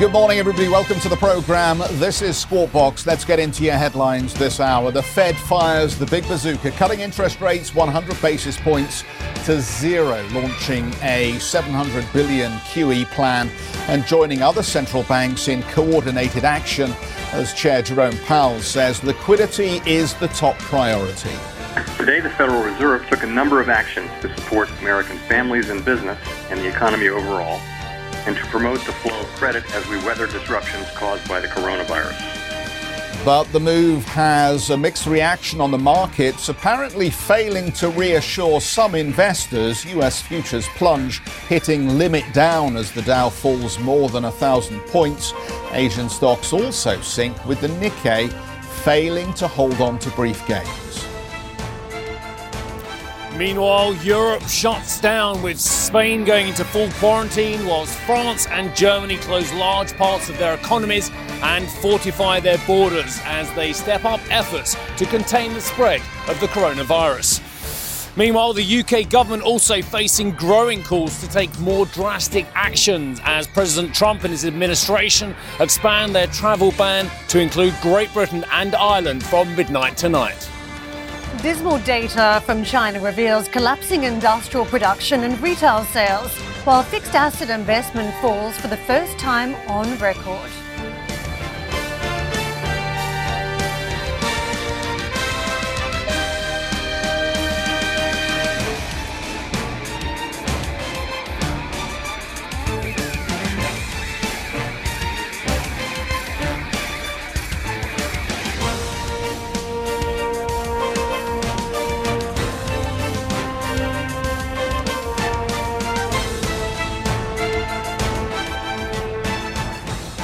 Good morning, everybody. Welcome to the program. This is Squawk Let's get into your headlines this hour. The Fed fires the big bazooka, cutting interest rates 100 basis points to zero, launching a 700 billion QE plan and joining other central banks in coordinated action. As Chair Jerome Powell says, liquidity is the top priority. Today, the Federal Reserve took a number of actions to support American families and business and the economy overall and to promote the flow of credit as we weather disruptions caused by the coronavirus. But the move has a mixed reaction on the markets, apparently failing to reassure some investors. US futures plunge, hitting limit down as the Dow falls more than a thousand points. Asian stocks also sink, with the Nikkei failing to hold on to brief gains. Meanwhile, Europe shuts down with Spain going into full quarantine, whilst France and Germany close large parts of their economies and fortify their borders as they step up efforts to contain the spread of the coronavirus. Meanwhile, the UK government also facing growing calls to take more drastic actions as President Trump and his administration expand their travel ban to include Great Britain and Ireland from midnight tonight. Dismal data from China reveals collapsing industrial production and retail sales, while fixed asset investment falls for the first time on record.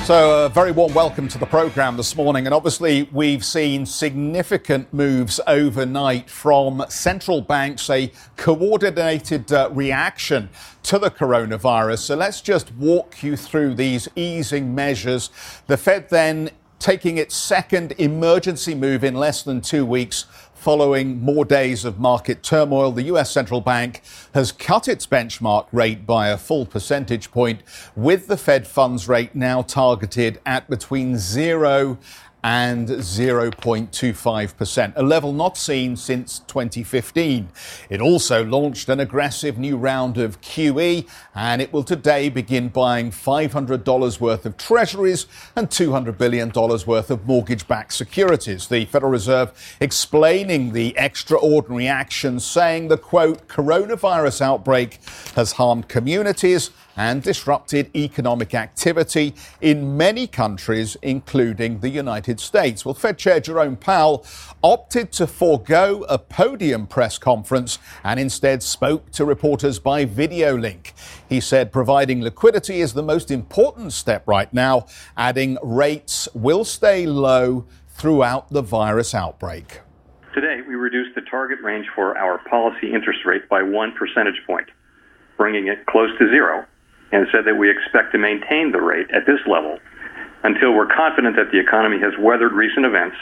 So, a very warm welcome to the program this morning. And obviously, we've seen significant moves overnight from central banks, a coordinated uh, reaction to the coronavirus. So, let's just walk you through these easing measures. The Fed then taking its second emergency move in less than two weeks Following more days of market turmoil, the US central bank has cut its benchmark rate by a full percentage point, with the Fed funds rate now targeted at between zero and 0.25%, a level not seen since 2015. It also launched an aggressive new round of QE, and it will today begin buying $500 worth of treasuries and $200 billion worth of mortgage backed securities. The Federal Reserve explaining the extraordinary action, saying the quote, coronavirus outbreak has harmed communities and disrupted economic activity in many countries, including the United States. Well, Fed Chair Jerome Powell opted to forego a podium press conference and instead spoke to reporters by video link. He said providing liquidity is the most important step right now, adding rates will stay low throughout the virus outbreak. Today, we reduced the target range for our policy interest rate by one percentage point, bringing it close to zero and said that we expect to maintain the rate at this level until we're confident that the economy has weathered recent events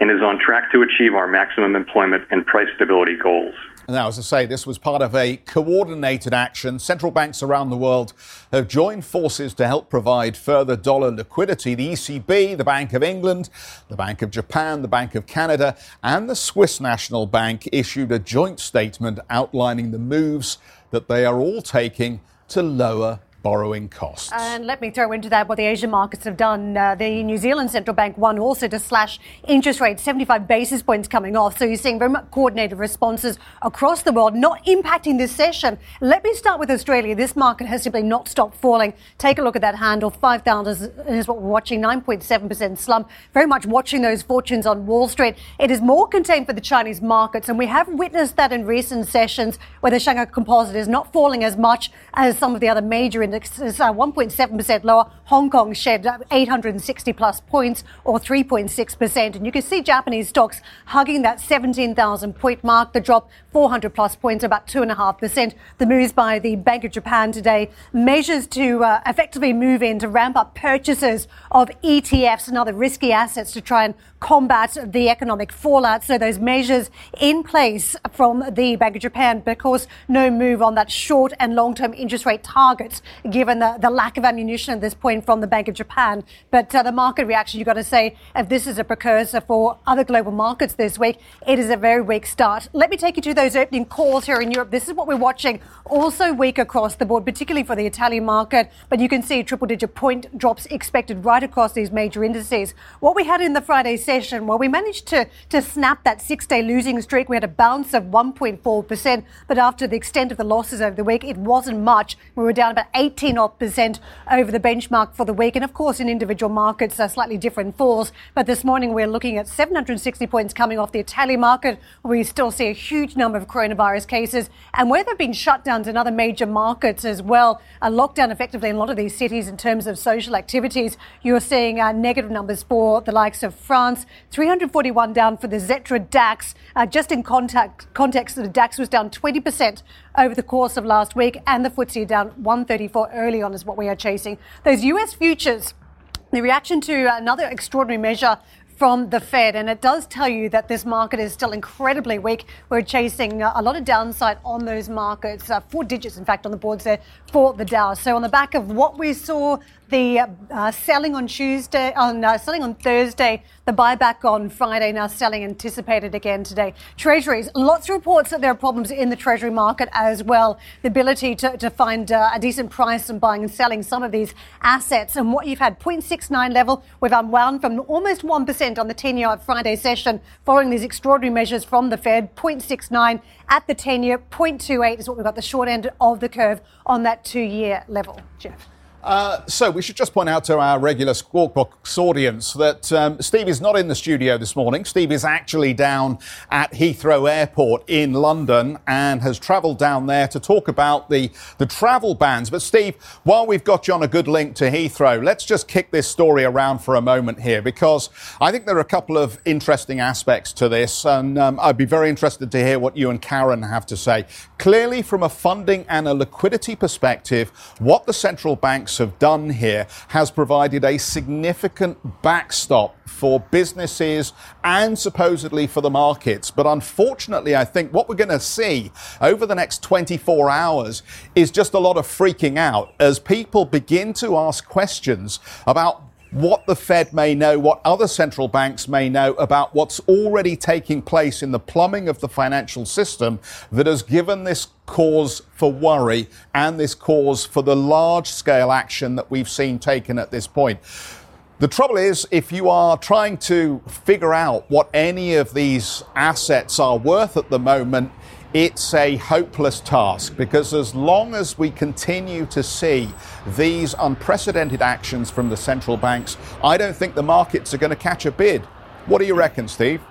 and is on track to achieve our maximum employment and price stability goals. Now, as I say, this was part of a coordinated action. Central banks around the world have joined forces to help provide further dollar liquidity. The ECB, the Bank of England, the Bank of Japan, the Bank of Canada, and the Swiss National Bank issued a joint statement outlining the moves that they are all taking to lower borrowing costs. And let me throw into that what the Asian markets have done. Uh, the New Zealand central bank won also to slash interest rates, 75 basis points coming off. So you're seeing very much coordinated responses across the world, not impacting this session. Let me start with Australia. This market has simply not stopped falling. Take a look at that handle. 5,000 is what we're watching, 9.7% slump. Very much watching those fortunes on Wall Street. It is more contained for the Chinese markets, and we have witnessed that in recent sessions where the Shanghai Composite is not falling as much as some of the other major indices index is uh, 1.7% lower. Hong Kong shed 860 plus points or 3.6%. And you can see Japanese stocks hugging that 17,000 point mark. The drop 400 plus points, about 2.5%. The moves by the Bank of Japan today measures to uh, effectively move in to ramp up purchases of ETFs and other risky assets to try and combat the economic fallout. So those measures in place from the Bank of Japan, because no move on that short and long-term interest rate targets, given the, the lack of ammunition at this point from the Bank of Japan. But uh, the market reaction, you've got to say, if this is a precursor for other global markets this week, it is a very weak start. Let me take you to those opening calls here in Europe. This is what we're watching. Also weak across the board, particularly for the Italian market. But you can see triple-digit point drops expected right across these major indices. What we had in the Friday session, well, we managed to, to snap that six-day losing streak. We had a bounce of 1.4%, but after the extent of the losses over the week, it wasn't much. We were down about 18 odd percent over the benchmark for the week. And of course, in individual markets, are slightly different falls. But this morning, we're looking at 760 points coming off the Italian market. We still see a huge number of coronavirus cases. And where there have been shutdowns in other major markets as well, a lockdown effectively in a lot of these cities in terms of social activities, you're seeing uh, negative numbers for the likes of France, 341 down for the Xetra DAX. Uh, just in contact, context, the DAX was down 20% over the course of last week, and the FTSE down 134 early on is what we are chasing. Those US futures, the reaction to another extraordinary measure from the Fed, and it does tell you that this market is still incredibly weak. We're chasing uh, a lot of downside on those markets, uh, four digits, in fact, on the boards there for the Dow. So on the back of what we saw the uh, selling on Tuesday, on uh, selling on Thursday, the buyback on Friday, now selling anticipated again today. Treasuries, lots of reports that there are problems in the Treasury market as well. The ability to, to find uh, a decent price and buying and selling some of these assets. And what you've had 0.69 level, we've unwound from almost 1% on the 10 year Friday session following these extraordinary measures from the Fed. 0.69 at the 10 year, 0.28 is what we've got the short end of the curve on that two year level. Jeff. Uh, so we should just point out to our regular Squawk Box audience that um, Steve is not in the studio this morning. Steve is actually down at Heathrow Airport in London and has travelled down there to talk about the, the travel bans. But Steve, while we've got you on a good link to Heathrow, let's just kick this story around for a moment here because I think there are a couple of interesting aspects to this, and um, I'd be very interested to hear what you and Karen have to say. Clearly, from a funding and a liquidity perspective, what the central banks have done here has provided a significant backstop for businesses and supposedly for the markets. But unfortunately, I think what we're going to see over the next 24 hours is just a lot of freaking out as people begin to ask questions about what the Fed may know, what other central banks may know about what's already taking place in the plumbing of the financial system that has given this cause for worry and this cause for the large scale action that we've seen taken at this point. The trouble is, if you are trying to figure out what any of these assets are worth at the moment, it's a hopeless task because as long as we continue to see these unprecedented actions from the central banks, I don't think the markets are going to catch a bid. What do you reckon, Steve?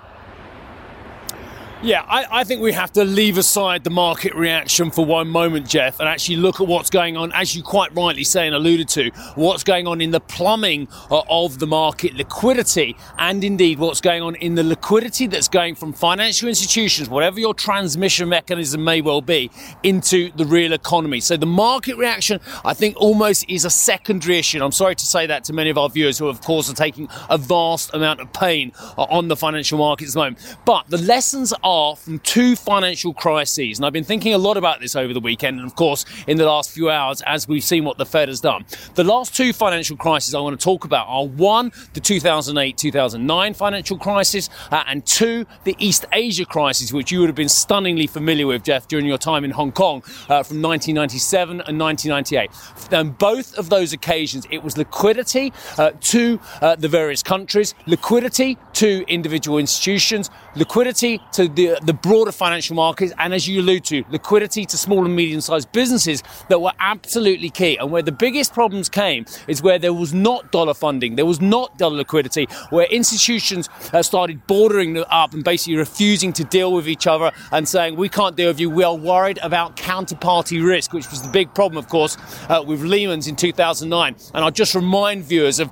Yeah, I, I, think we have to leave aside the market reaction for one moment, Jeff, and actually look at what's going on, as you quite rightly say and alluded to, what's going on in the plumbing uh, of the market liquidity, and indeed what's going on in the liquidity that's going from financial institutions, whatever your transmission mechanism may well be, into the real economy. So the market reaction, I think, almost is a secondary issue. And I'm sorry to say that to many of our viewers who, of course, are taking a vast amount of pain uh, on the financial markets at the moment. But the lessons are from two financial crises. And I've been thinking a lot about this over the weekend, and of course, in the last few hours, as we've seen what the Fed has done. The last two financial crises I want to talk about are one, the 2008 2009 financial crisis, uh, and two, the East Asia crisis, which you would have been stunningly familiar with, Jeff, during your time in Hong Kong uh, from 1997 and 1998. On both of those occasions, it was liquidity uh, to uh, the various countries, liquidity to individual institutions, liquidity to the, the broader financial markets, and as you allude to, liquidity to small and medium sized businesses that were absolutely key. And where the biggest problems came is where there was not dollar funding, there was not dollar liquidity, where institutions uh, started bordering up and basically refusing to deal with each other and saying, we can't deal with you, we are worried about counterparty risk, which was the big problem, of course, uh, with Lehman's in 2009. And I'll just remind viewers of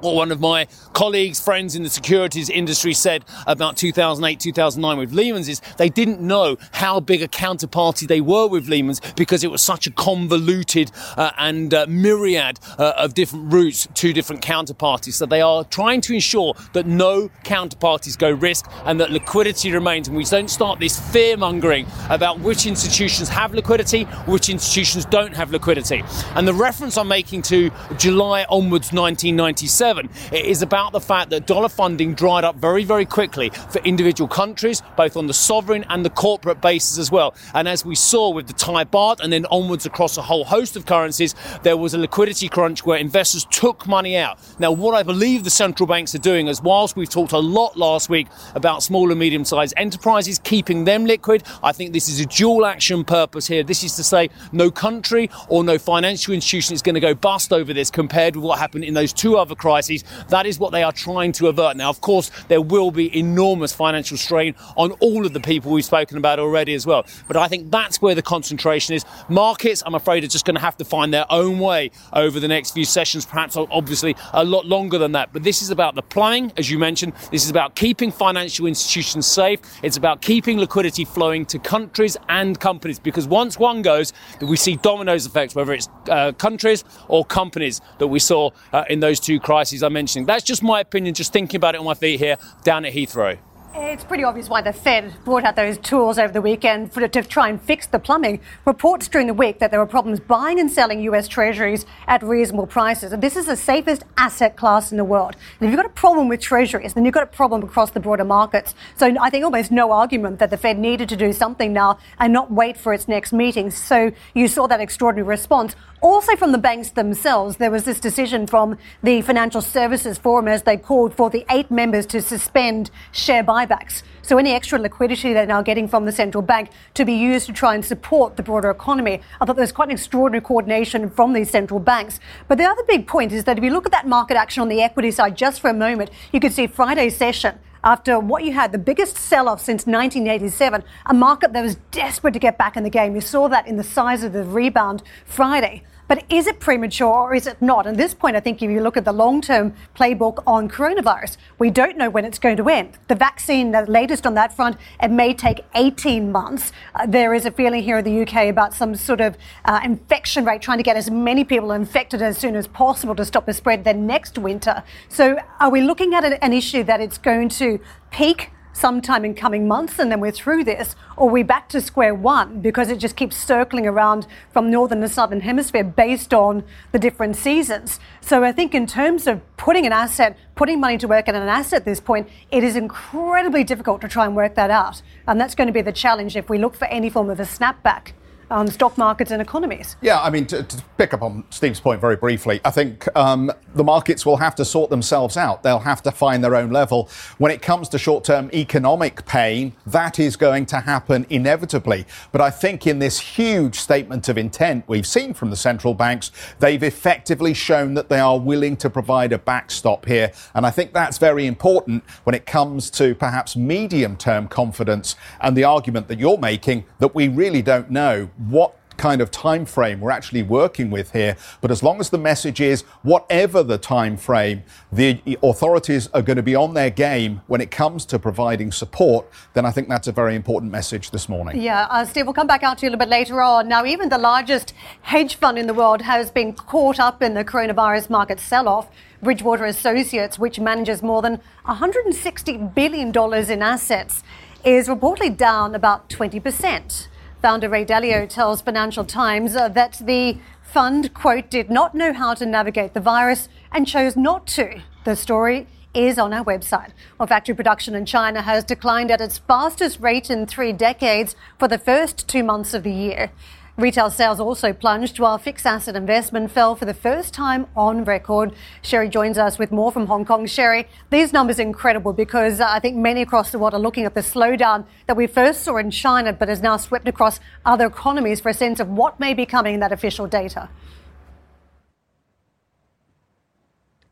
what one of my colleagues, friends in the securities industry said about 2008, 2009 with Lehman's is they didn't know how big a counterparty they were with Lehman's because it was such a convoluted uh, and uh, myriad uh, of different routes to different counterparties. So they are trying to ensure that no counterparties go risk and that liquidity remains and we don't start this fear mongering about which institutions have liquidity, which institutions don't have liquidity. And the reference I'm making to July onwards 1997 it is about the fact that dollar funding dried up very, very quickly for individual countries, both on the sovereign and the corporate basis as well. And as we saw with the Thai baht and then onwards across a whole host of currencies, there was a liquidity crunch where investors took money out. Now, what I believe the central banks are doing is whilst we've talked a lot last week about small and medium sized enterprises, keeping them liquid, I think this is a dual action purpose here. This is to say no country or no financial institution is going to go bust over this compared with what happened in those two other crises crises. That is what they are trying to avert. Now, of course, there will be enormous financial strain on all of the people we've spoken about already as well. But I think that's where the concentration is. Markets, I'm afraid, are just going to have to find their own way over the next few sessions, perhaps obviously a lot longer than that. But this is about the plumbing, as you mentioned. This is about keeping financial institutions safe. It's about keeping liquidity flowing to countries and companies because once one goes, we see dominoes effects, whether it's uh, countries or companies that we saw uh, in those two crises I'm mentioning. That's just my opinion, just thinking about it on my feet here down at Heathrow. It's pretty obvious why the Fed brought out those tools over the weekend for, to try and fix the plumbing. Reports during the week that there were problems buying and selling US treasuries at reasonable prices. And this is the safest asset class in the world. And if you've got a problem with treasuries, then you've got a problem across the broader markets. So I think almost no argument that the Fed needed to do something now and not wait for its next meeting. So you saw that extraordinary response. Also, from the banks themselves, there was this decision from the Financial Services Forum as they called for the eight members to suspend share buybacks. So, any extra liquidity they're now getting from the central bank to be used to try and support the broader economy. I thought there was quite an extraordinary coordination from these central banks. But the other big point is that if you look at that market action on the equity side just for a moment, you could see Friday's session after what you had, the biggest sell off since 1987, a market that was desperate to get back in the game. You saw that in the size of the rebound Friday. But is it premature or is it not? At this point, I think if you look at the long term playbook on coronavirus, we don't know when it's going to end. The vaccine, the latest on that front, it may take 18 months. Uh, there is a feeling here in the UK about some sort of uh, infection rate, trying to get as many people infected as soon as possible to stop the spread then next winter. So are we looking at an issue that it's going to peak sometime in coming months and then we're through this, or we back to square one because it just keeps circling around from northern to southern hemisphere based on the different seasons. So I think in terms of putting an asset, putting money to work in an asset at this point, it is incredibly difficult to try and work that out. And that's going to be the challenge if we look for any form of a snapback on stock markets and economies. Yeah, I mean, to, to pick up on Steve's point very briefly, I think um, the markets will have to sort themselves out. They'll have to find their own level. When it comes to short term economic pain, that is going to happen inevitably. But I think in this huge statement of intent we've seen from the central banks, they've effectively shown that they are willing to provide a backstop here. And I think that's very important when it comes to perhaps medium term confidence and the argument that you're making that we really don't know what kind of time frame we're actually working with here. But as long as the message is, whatever the time frame, the authorities are going to be on their game when it comes to providing support, then I think that's a very important message this morning. Yeah, uh, Steve, we'll come back out to you a little bit later on. Now, even the largest hedge fund in the world has been caught up in the coronavirus market sell-off. Bridgewater Associates, which manages more than $160 billion in assets, is reportedly down about 20 percent. Founder Ray Dalio tells Financial Times uh, that the fund, quote, did not know how to navigate the virus and chose not to. The story is on our website. Well, factory production in China has declined at its fastest rate in three decades for the first two months of the year. Retail sales also plunged while fixed asset investment fell for the first time on record. Sherry joins us with more from Hong Kong. Sherry, these numbers are incredible because uh, I think many across the world are looking at the slowdown that we first saw in China but has now swept across other economies for a sense of what may be coming in that official data.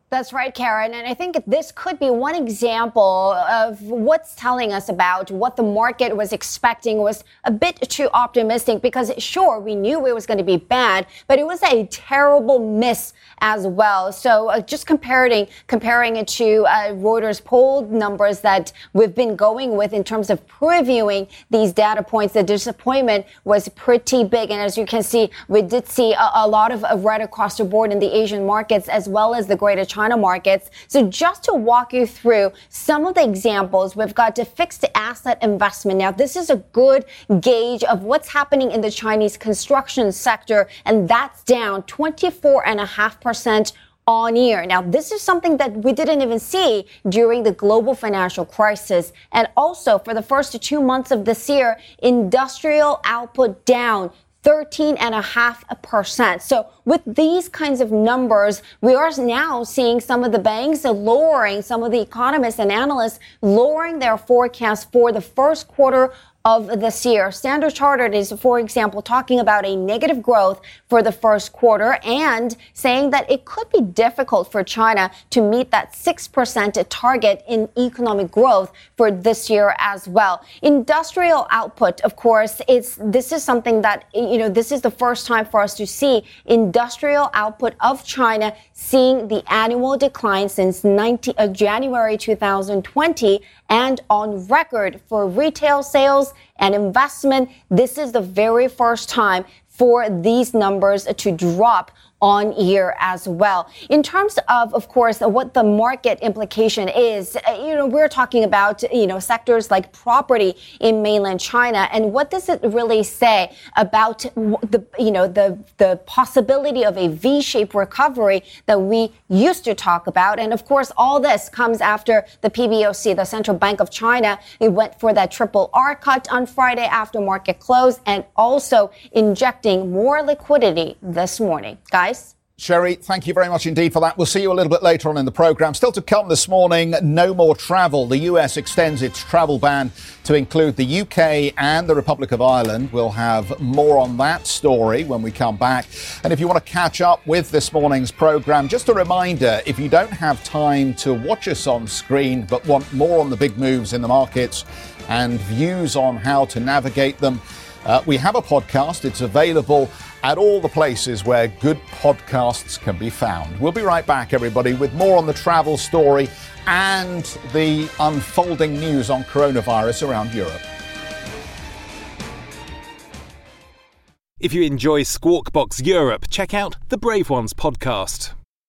That's right, Karen. And I think this could be one example of what's telling us about what the market was expecting was a bit too optimistic because sure, we knew it was going to be bad, but it was a terrible miss as well. So uh, just comparing, comparing it to uh, Reuters poll numbers that we've been going with in terms of previewing these data points, the disappointment was pretty big. And as you can see, we did see a, a lot of red across the board in the Asian markets as well as the greater China markets. So just to walk you through some of the examples, we've got the fixed asset investment. Now, this is a good gauge of what's happening in the Chinese construction sector, and that's down 24.5% on year. Now, this is something that we didn't even see during the global financial crisis. And also for the first two months of this year, industrial output down 13.5%. So with these kinds of numbers, we are now seeing some of the banks lowering, some of the economists and analysts lowering their forecast for the first quarter of this year. Standard Chartered is, for example, talking about a negative growth for the first quarter and saying that it could be difficult for China to meet that 6% target in economic growth for this year as well. Industrial output, of course, it's, this is something that, you know, this is the first time for us to see industrial output of China seeing the annual decline since 19, uh, January 2020 and on record for retail sales and investment. This is the very first time for these numbers to drop on year as well. In terms of, of course, what the market implication is, uh, you know, we're talking about, you know, sectors like property in mainland China. And what does it really say about the, you know, the, the possibility of a V-shaped recovery that we used to talk about? And of course, all this comes after the PBOC, the Central Bank of China, it went for that triple R cut on Friday after market close and also injecting more liquidity this morning. Guys, Sherry, thank you very much indeed for that. We'll see you a little bit later on in the programme. Still to come this morning, no more travel. The US extends its travel ban to include the UK and the Republic of Ireland. We'll have more on that story when we come back. And if you want to catch up with this morning's programme, just a reminder if you don't have time to watch us on screen but want more on the big moves in the markets and views on how to navigate them, uh, we have a podcast. It's available at all the places where good podcasts can be found. We'll be right back, everybody, with more on the travel story and the unfolding news on coronavirus around Europe. If you enjoy Squawk Box Europe, check out the Brave Ones podcast.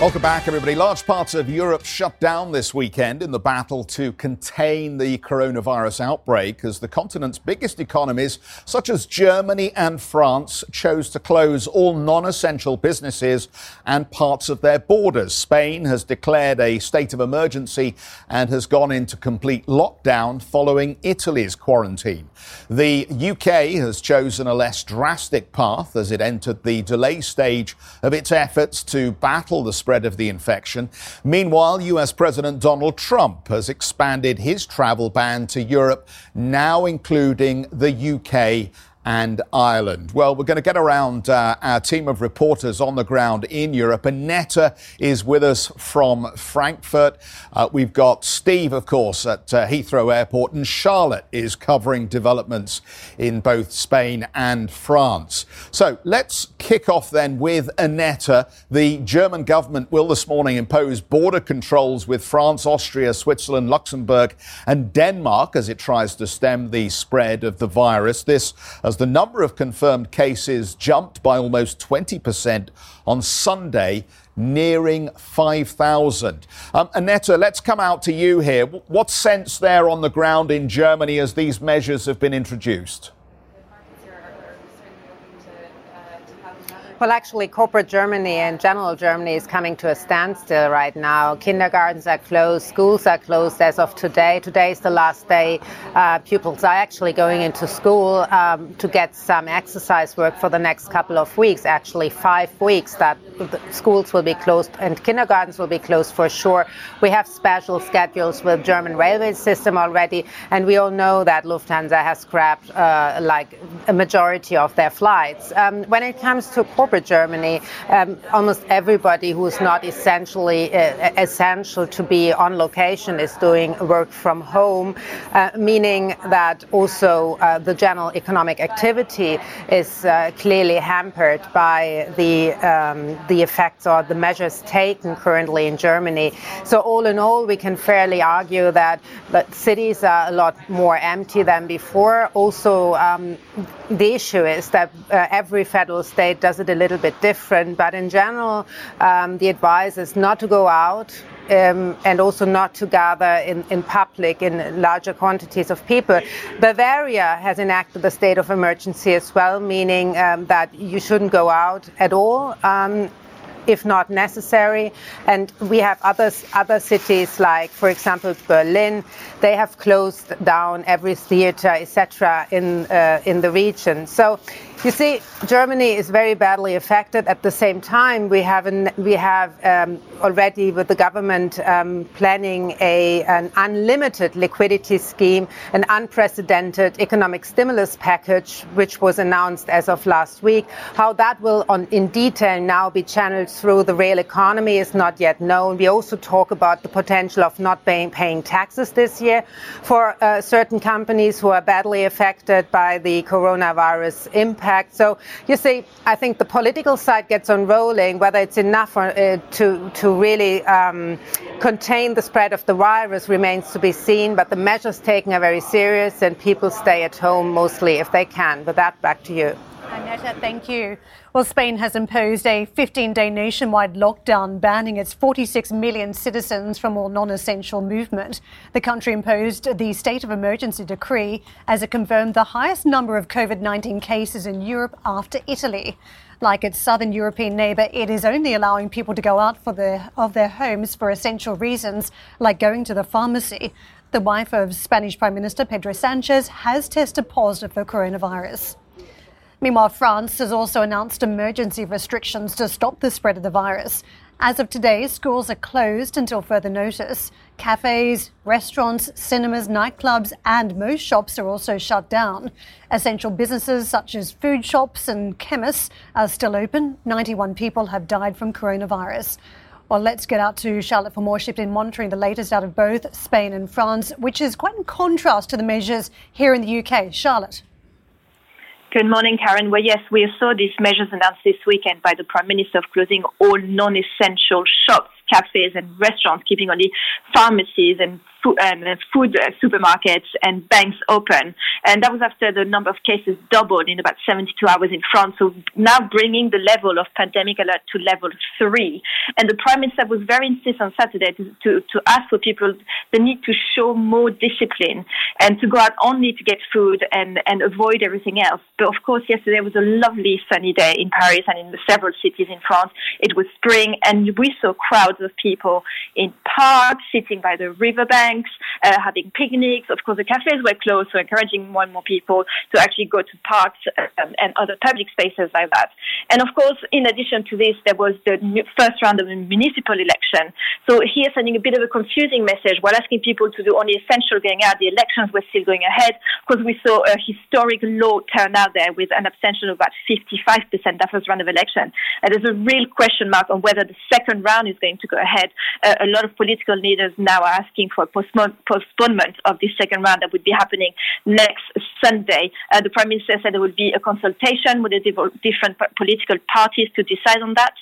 Welcome back, everybody. Large parts of Europe shut down this weekend in the battle to contain the coronavirus outbreak as the continent's biggest economies, such as Germany and France, chose to close all non essential businesses and parts of their borders. Spain has declared a state of emergency and has gone into complete lockdown following Italy's quarantine. The UK has chosen a less drastic path as it entered the delay stage of its efforts to battle the spread of the infection. Meanwhile, US President Donald Trump has expanded his travel ban to Europe, now including the UK and Ireland. Well, we're going to get around uh, our team of reporters on the ground in Europe. Annetta is with us from Frankfurt. Uh, we've got Steve, of course, at uh, Heathrow Airport, and Charlotte is covering developments in both Spain and France. So let's kick off then with Annetta. The German government will this morning impose border controls with France, Austria, Switzerland, Luxembourg, and Denmark as it tries to stem the spread of the virus. This as the number of confirmed cases jumped by almost 20% on Sunday nearing 5,000. Um, Annetta, let's come out to you here. What sense there on the ground in Germany as these measures have been introduced? Well, actually, corporate Germany and general Germany is coming to a standstill right now. Kindergartens are closed, schools are closed as of today. Today is the last day. Uh, pupils are actually going into school um, to get some exercise work for the next couple of weeks, actually, five weeks that schools will be closed and kindergartens will be closed for sure. We have special schedules with German railway system already, and we all know that Lufthansa has scrapped uh, like a majority of their flights. Um, when it comes to corporate corporate Germany, um, almost everybody who is not essentially uh, essential to be on location is doing work from home, uh, meaning that also uh, the general economic activity is uh, clearly hampered by the um, the effects or the measures taken currently in Germany. So all in all, we can fairly argue that, that cities are a lot more empty than before. Also, um, the issue is that uh, every federal state does it little bit different, but in general, um, the advice is not to go out. Um, and also not to gather in, in public in larger quantities of people. Bavaria has enacted the state of emergency as well, meaning um, that you shouldn't go out at all. Um, if not necessary. And we have other other cities like, for example, Berlin. They have closed down every theater, etc., in uh, in the region. So you see, Germany is very badly affected. At the same time, we have an, we have um, already with the government um, planning a an unlimited liquidity scheme, an unprecedented economic stimulus package, which was announced as of last week. How that will, on, in detail, now be channeled through the real economy is not yet known. We also talk about the potential of not paying, paying taxes this year for uh, certain companies who are badly affected by the coronavirus impact. So you see, I think the political side gets on rolling. Whether it's enough for, uh, to to really um, contain the spread of the virus remains to be seen. But the measures taken are very serious, and people stay at home mostly if they can. With that, back to you. Annetta, thank you. Well, Spain has imposed a 15 day nationwide lockdown banning its 46 million citizens from all non essential movement. The country imposed the state of emergency decree as it confirmed the highest number of COVID 19 cases in Europe after Italy. Like its southern European neighbour, it is only allowing people to go out their, of their homes for essential reasons, like going to the pharmacy. The wife of Spanish Prime Minister Pedro Sanchez has tested positive for coronavirus. Meanwhile, France has also announced emergency restrictions to stop the spread of the virus. As of today, schools are closed until further notice. Cafes, restaurants, cinemas, nightclubs, and most shops are also shut down. Essential businesses such as food shops and chemists are still open. 91 people have died from coronavirus. Well, let's get out to Charlotte for more shift in monitoring the latest out of both Spain and France, which is quite in contrast to the measures here in the UK. Charlotte. Good morning, Karen. Well, yes, we saw these measures announced this weekend by the Prime Minister of closing all non-essential shops cafes and restaurants, keeping only pharmacies and food, um, food uh, supermarkets and banks open. And that was after the number of cases doubled in about 72 hours in France. So now bringing the level of pandemic alert to level three. And the Prime Minister was very insistent on Saturday to, to, to ask for people the need to show more discipline and to go out only to get food and, and avoid everything else. But of course, yesterday was a lovely sunny day in Paris and in several cities in France. It was spring and we saw crowds of people in parks, sitting by the riverbanks, uh, having picnics. Of course, the cafes were closed, so encouraging more and more people to actually go to parks um, and other public spaces like that. And of course, in addition to this, there was the first round of the municipal election. So here, sending a bit of a confusing message while asking people to do only essential going out. The elections were still going ahead because we saw a historic low turnout there with an abstention of about 55% that first round of election. And there's a real question mark on whether the second round is going to go ahead. Uh, a lot of political leaders now are asking for a postponement of the second round that would be happening next Sunday. Uh, the Prime Minister said there would be a consultation with the different political parties to decide on that.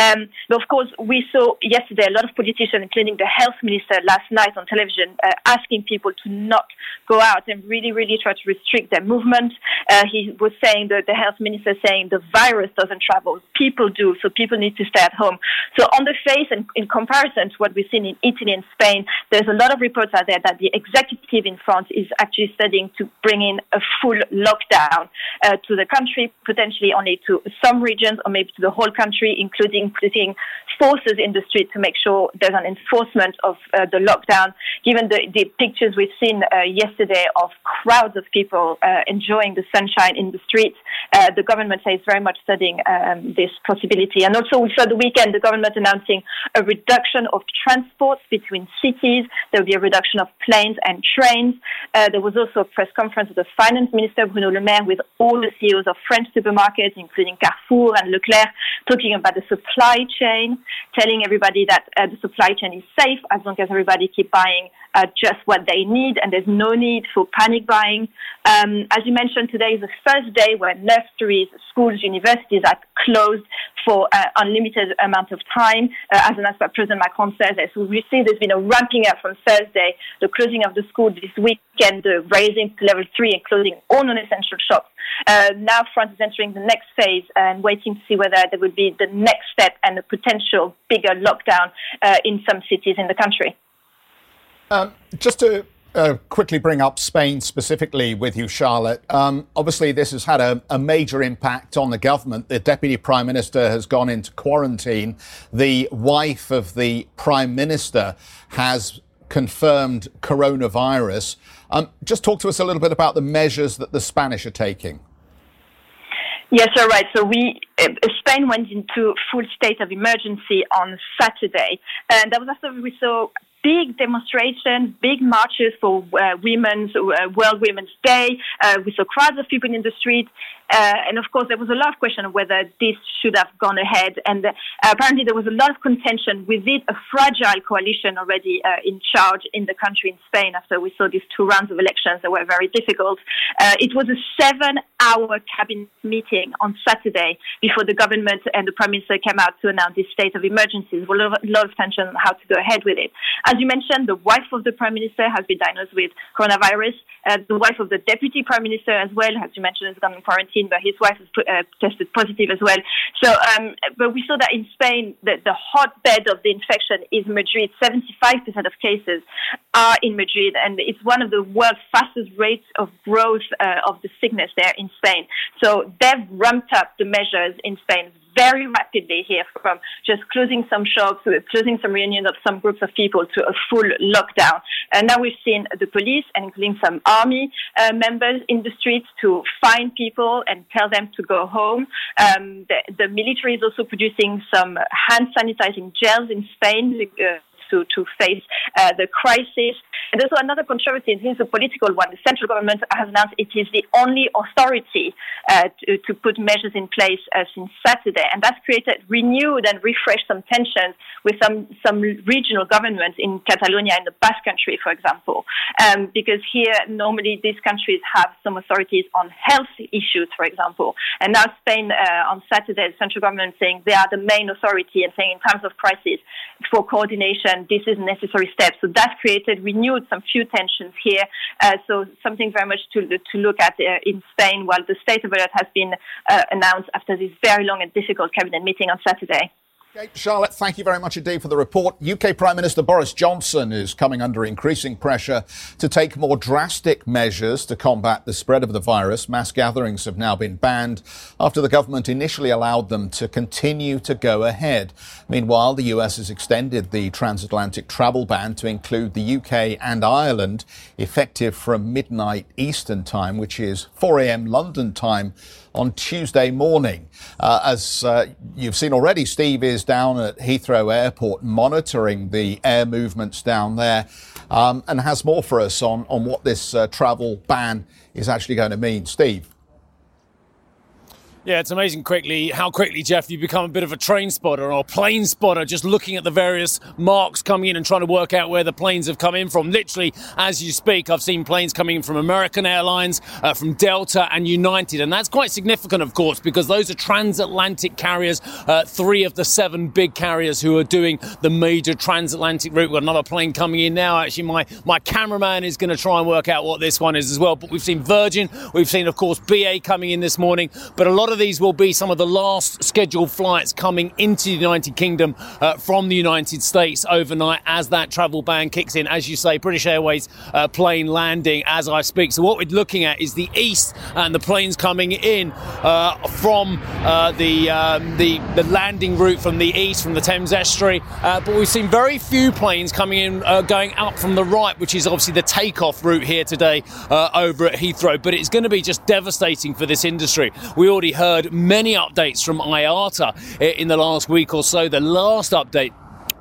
Um, but of course, we saw yesterday a lot of politicians, including the health minister last night on television, uh, asking people to not go out and really, really try to restrict their movement. Uh, he was saying that the health minister saying the virus doesn't travel, people do, so people need to stay at home. So on the face and in comparison to what we've seen in Italy and Spain, there's a lot of reports out there that the executive in France is actually studying to bring in a full lockdown uh, to the country, potentially only to some regions or maybe to the whole country, including putting forces in the street to make sure there's an enforcement of uh, the lockdown. Given the, the pictures we've seen uh, yesterday of crowds of people uh, enjoying the sunshine in the streets, uh, the government says very much studying um, this possibility. And also, we saw the weekend the government announcing a reduction of transports between cities. There will be a reduction of planes and trains. Uh, there was also a press conference with the finance minister, Bruno Le Maire, with all the CEOs of French supermarkets, including Carrefour and Leclerc, talking about the supply chain, telling everybody that uh, the supply chain is safe as long as everybody keep buying uh, just what they need and there's no need for panic buying. Um, as you mentioned, today is the first day where nurseries, schools, universities are closed for uh, unlimited amount of time, uh, as announced by President Macron says. So we see there's been a ramping up from Thursday, the closing of the school this weekend, the raising to level three and closing all non-essential shops. Uh, now France is entering the next phase and waiting to see whether there will be the next step and a potential bigger lockdown uh, in some cities in the country. Um, just to uh, quickly bring up Spain specifically with you, Charlotte. Um, obviously, this has had a, a, major impact on the government. The Deputy Prime Minister has gone into quarantine. The wife of the Prime Minister has confirmed coronavirus. Um, just talk to us a little bit about the measures that the Spanish are taking. Yes, you're right. So we uh, Spain went into full state of emergency on Saturday, and that was after we saw big demonstrations, big marches for uh, Women's uh, World Women's Day. Uh, we saw crowds of people in the street, uh, and of course there was a lot of question of whether this should have gone ahead. And uh, apparently there was a lot of contention within a fragile coalition already uh, in charge in the country in Spain after we saw these two rounds of elections that were very difficult. it was a seven-hour cabinet meeting on Saturday before the government and the prime minister came out to announce this state of emergency. There was a lot of tension on how to go ahead with it. As you mentioned, the wife of the prime minister has been diagnosed with coronavirus. Uh, the wife of the deputy prime minister as well, as you mentioned, has gone in quarantine, but his wife has uh, tested positive as well. So, um, but we saw that in Spain, the, the hotbed of the infection is Madrid. 75% of cases are in Madrid, and it's one of the world's fastest rates of growth uh, of the sickness there in Spain. So they've ramped up the measures in Spain very rapidly here from just closing some shops, closing some reunions of some groups of people to a full lockdown. And now we've seen the police and including some army uh, members in the streets to find people and tell them to go home. Um, the, the, military is also producing some hand sanitizing gels in Spain. Uh, to, to face uh, the crisis. And there's another controversy, and this is a political one. The central government has announced it is the only authority uh, to, to, put measures in place uh, since Saturday. And that's created renewed and refreshed some tensions with some, some regional governments in Catalonia, in the Basque country, for example. Um, because here, normally, these countries have some authorities on health issues, for example. And now Spain, uh, on Saturday, the central government saying they are the main authority and saying in times of crisis for coordination this is a necessary step. So that created, renewed some few tensions here. Uh, so something very much to, to look at uh, in Spain while the state of alert has been uh, announced after this very long and difficult cabinet meeting on Saturday. Charlotte, thank you very much indeed for the report. UK Prime Minister Boris Johnson is coming under increasing pressure to take more drastic measures to combat the spread of the virus. Mass gatherings have now been banned after the government initially allowed them to continue to go ahead. Meanwhile, the US has extended the transatlantic travel ban to include the UK and Ireland, effective from midnight Eastern Time, which is 4 a.m. London time on Tuesday morning. Uh, as uh, you've seen already, Steve is down at Heathrow Airport monitoring the air movements down there um, and has more for us on, on what this uh, travel ban is actually going to mean. Steve. Yeah, it's amazing quickly how quickly, Jeff, you become a bit of a train spotter or plane spotter, just looking at the various marks coming in and trying to work out where the planes have come in from. Literally, as you speak, I've seen planes coming in from American Airlines, uh, from Delta, and United, and that's quite significant, of course, because those are transatlantic carriers. Uh, three of the seven big carriers who are doing the major transatlantic route. We've got another plane coming in now. Actually, my my cameraman is going to try and work out what this one is as well. But we've seen Virgin, we've seen, of course, BA coming in this morning, but a lot of these will be some of the last scheduled flights coming into the United Kingdom uh, from the United States overnight as that travel ban kicks in. As you say, British Airways uh, plane landing as I speak. So what we're looking at is the east and the planes coming in uh, from uh, the, um, the the landing route from the east, from the Thames estuary. Uh, but we've seen very few planes coming in uh, going up from the right, which is obviously the takeoff route here today over at Heathrow. But it's going to be just devastating for this industry. We already heard many updates from IATA in the last week or so. The last update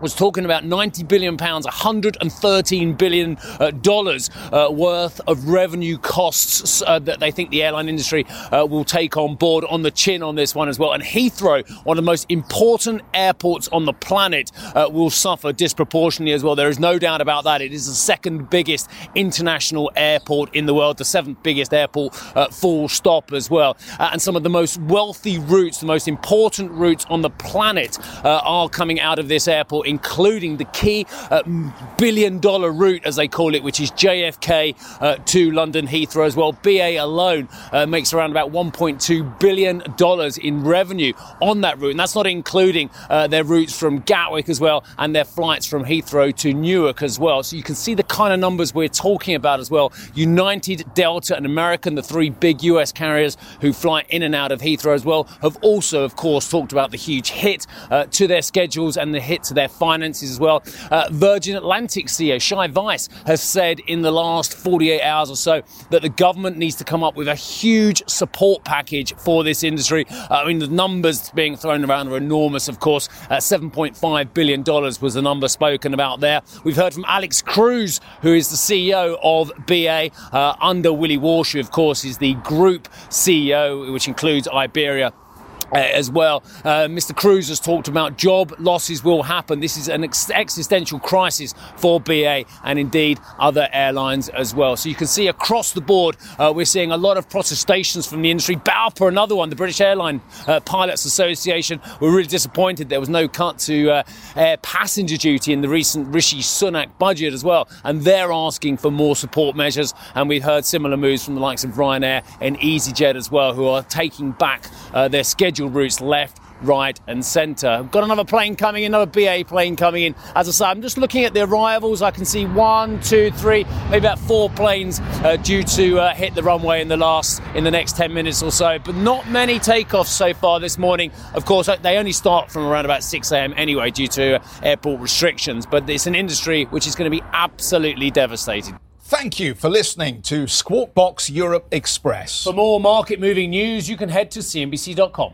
was talking about 90 billion pounds, 113 billion uh, dollars uh, worth of revenue costs uh, that they think the airline industry uh, will take on board on the chin on this one as well. And Heathrow, one of the most important airports on the planet, uh, will suffer disproportionately as well. There is no doubt about that. It is the second biggest international airport in the world, the seventh biggest airport, uh, full stop as well. and some of the most wealthy routes, the most important routes on the planet, are coming out of this airport including the key uh, billion dollar route, as they call it, which is JFK uh, to London Heathrow as well. BA alone uh, makes around about $1.2 billion in revenue on that route. And that's not including uh, their routes from Gatwick as well and their flights from Heathrow to Newark as well. So you can see the kind of numbers we're talking about as well. United, Delta, and American, the three big US carriers who fly in and out of Heathrow as well, have also, of course, talked about the huge hit uh, to their schedules and the hit to their finances as well. Uh, Virgin Atlantic CEO Shai Weiss has said in the last 48 hours or so that the government needs to come up with a huge support package for this industry. Uh, I mean, the numbers being thrown around are enormous, of course. Uh, $7.5 billion was the number spoken about there. We've heard from Alex Cruz, who is the CEO of BA uh, under Willie Walsh, who, of course, is the group CEO, which includes Iberia uh, as well. Uh, Mr. Cruz has talked about job losses will happen. This is an ex- existential crisis for BA and indeed other airlines as well. So you can see across the board, uh, we're seeing a lot of protestations from the industry. BALPA, another one, the British Airline uh, Pilots Association, were really disappointed there was no cut to uh, air passenger duty in the recent Rishi Sunak budget as well. And they're asking for more support measures. And we've heard similar moves from the likes of Ryanair and EasyJet as well, who are taking back their schedule routes left, right, and centre. Got another plane coming in, another BA plane coming in. As I say, I'm just looking at the arrivals. I can see one, two, three, maybe about four planes uh, due to uh, hit the runway in the last in the next 10 minutes or so. But not many takeoffs so far this morning. Of course, uh, they only start from around about 6 a.m. anyway due to uh, airport restrictions. But it's an industry which is going to be absolutely devastated. Thank you for listening to Squawk Box Europe Express. For more market moving news, you can head to CNBC.com.